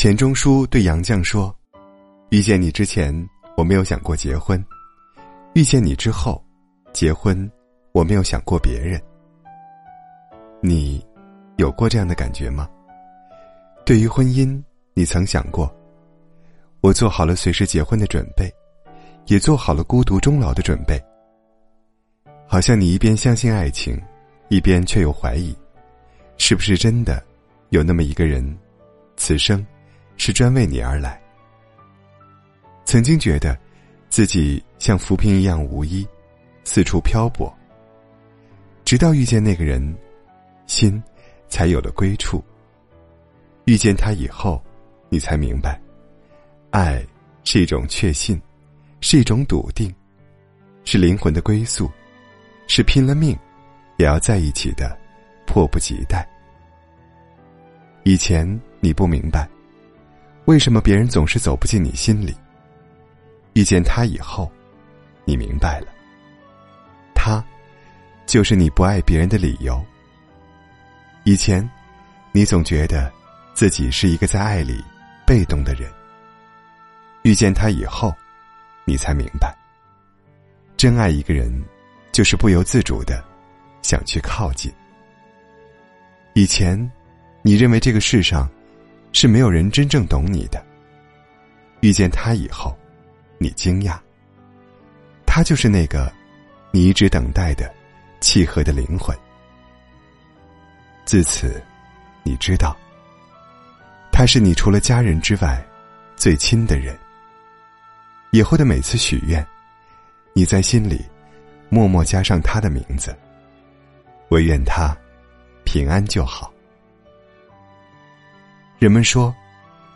钱钟书对杨绛说：“遇见你之前，我没有想过结婚；遇见你之后，结婚，我没有想过别人。你有过这样的感觉吗？对于婚姻，你曾想过？我做好了随时结婚的准备，也做好了孤独终老的准备。好像你一边相信爱情，一边却又怀疑，是不是真的有那么一个人，此生。”是专为你而来。曾经觉得，自己像浮萍一样无依，四处漂泊。直到遇见那个人，心才有了归处。遇见他以后，你才明白，爱是一种确信，是一种笃定，是灵魂的归宿，是拼了命也要在一起的迫不及待。以前你不明白。为什么别人总是走不进你心里？遇见他以后，你明白了，他就是你不爱别人的理由。以前，你总觉得自己是一个在爱里被动的人。遇见他以后，你才明白，真爱一个人，就是不由自主的想去靠近。以前，你认为这个世上。是没有人真正懂你的。遇见他以后，你惊讶。他就是那个你一直等待的契合的灵魂。自此，你知道，他是你除了家人之外最亲的人。以后的每次许愿，你在心里默默加上他的名字，唯愿他平安就好。人们说，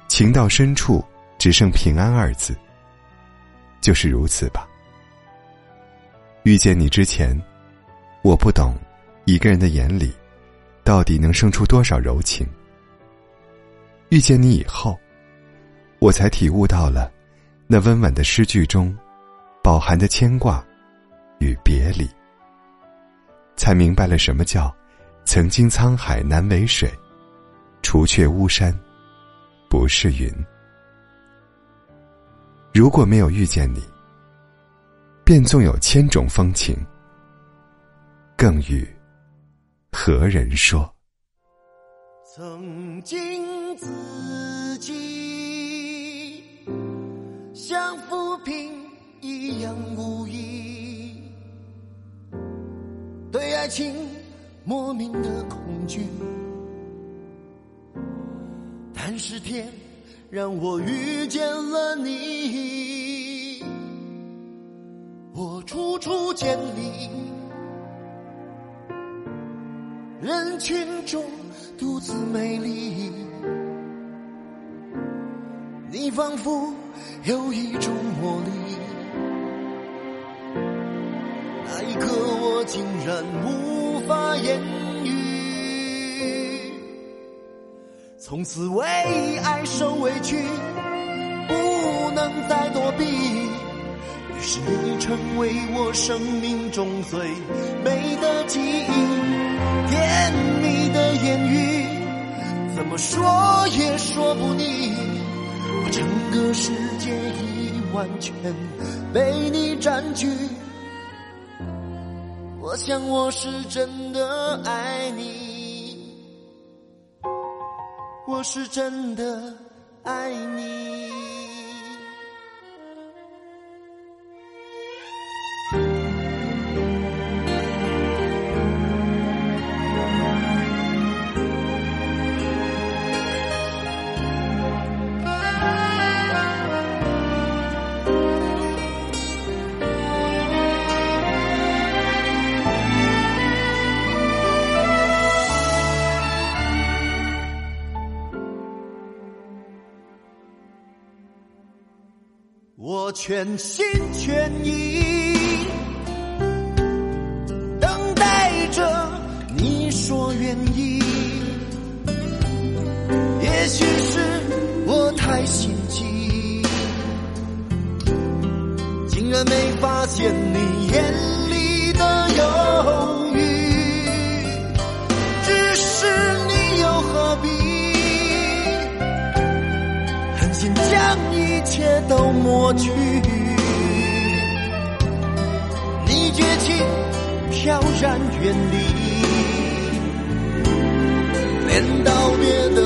情到深处只剩平安二字。就是如此吧。遇见你之前，我不懂一个人的眼里到底能生出多少柔情。遇见你以后，我才体悟到了那温婉的诗句中饱含的牵挂与别离，才明白了什么叫曾经沧海难为水。除却巫山，不是云。如果没有遇见你，便纵有千种风情，更与何人说？曾经自己像浮萍一样无依，对爱情莫名的恐惧。但是天让我遇见了你，我处处见你，人群中独自美丽，你仿佛有一种魔力，那一刻我竟然无法言语。从此为爱受委屈，不能再躲避。于是你成为我生命中最美的记忆，甜蜜的言语，怎么说也说不腻。我整个世界已完全被你占据，我想我是真的爱你。我是真的爱你。我全心全意等待着你说愿意，也许是我太心急，竟然没发现你眼里的犹豫，将一切都抹去。你绝情飘然远离，连道别。